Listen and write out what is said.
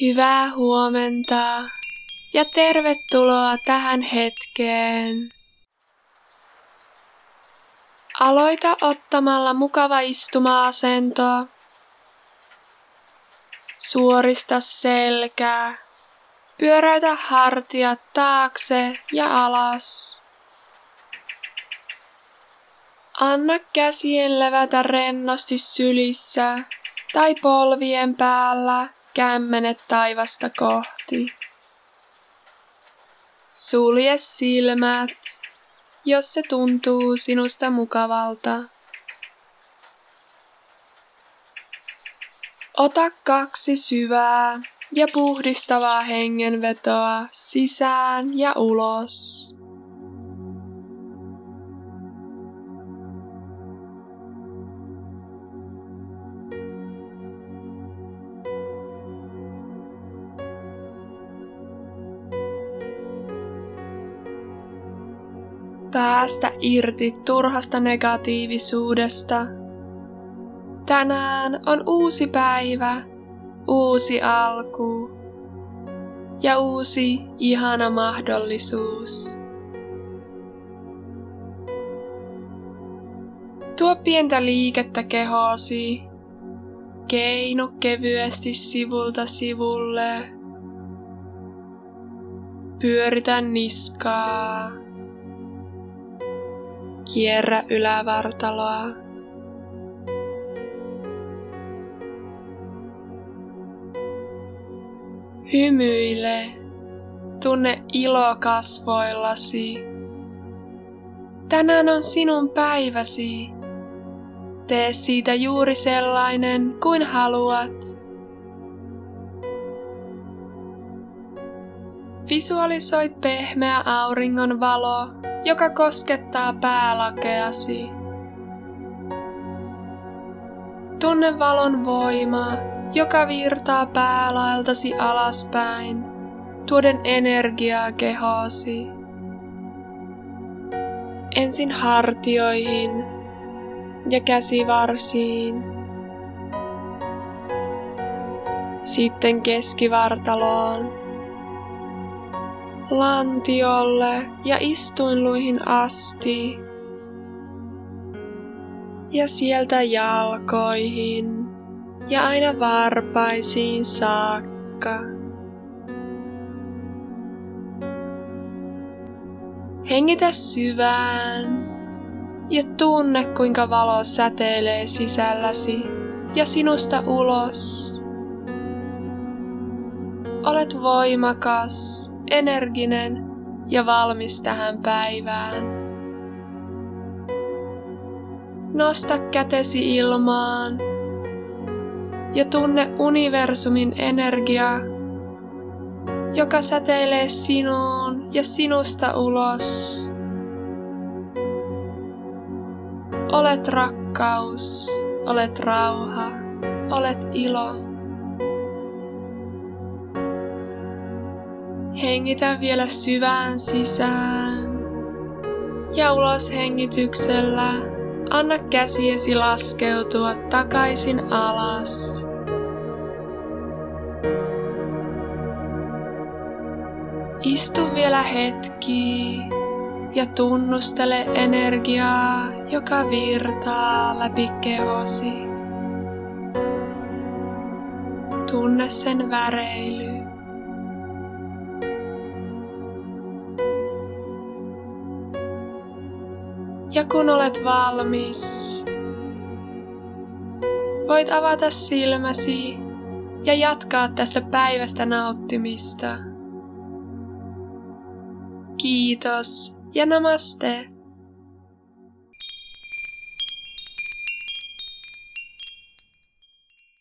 Hyvää huomenta ja tervetuloa tähän hetkeen. Aloita ottamalla mukava istuma-asento. Suorista selkää. Pyöräytä hartiat taakse ja alas. Anna käsien levätä rennosti sylissä tai polvien päällä kämmenet taivasta kohti. Sulje silmät, jos se tuntuu sinusta mukavalta. Ota kaksi syvää ja puhdistavaa hengenvetoa sisään ja ulos. Päästä irti turhasta negatiivisuudesta. Tänään on uusi päivä, uusi alku ja uusi ihana mahdollisuus. Tuo pientä liikettä kehosi. Keinu kevyesti sivulta sivulle. Pyöritä niskaa. Kierrä ylävartaloa. Hymyile. Tunne ilo kasvoillasi. Tänään on sinun päiväsi. Tee siitä juuri sellainen kuin haluat. Visualisoi pehmeä auringon valo joka koskettaa päälakeasi. Tunne valon voimaa, joka virtaa päälaeltasi alaspäin, tuoden energiaa kehosi. Ensin hartioihin ja käsivarsiin. Sitten keskivartaloon lantiolle ja istuinluihin asti. Ja sieltä jalkoihin ja aina varpaisiin saakka. Hengitä syvään ja tunne kuinka valo säteilee sisälläsi ja sinusta ulos. Olet voimakas energinen ja valmis tähän päivään. Nosta kätesi ilmaan ja tunne universumin energiaa, joka säteilee sinuun ja sinusta ulos. Olet rakkaus, olet rauha, olet ilo. Hengitä vielä syvään sisään. Ja ulos hengityksellä anna käsiesi laskeutua takaisin alas. Istu vielä hetki ja tunnustele energiaa, joka virtaa läpi kehosi. Tunne sen väreily. Ja kun olet valmis, voit avata silmäsi ja jatkaa tästä päivästä nauttimista. Kiitos ja namaste.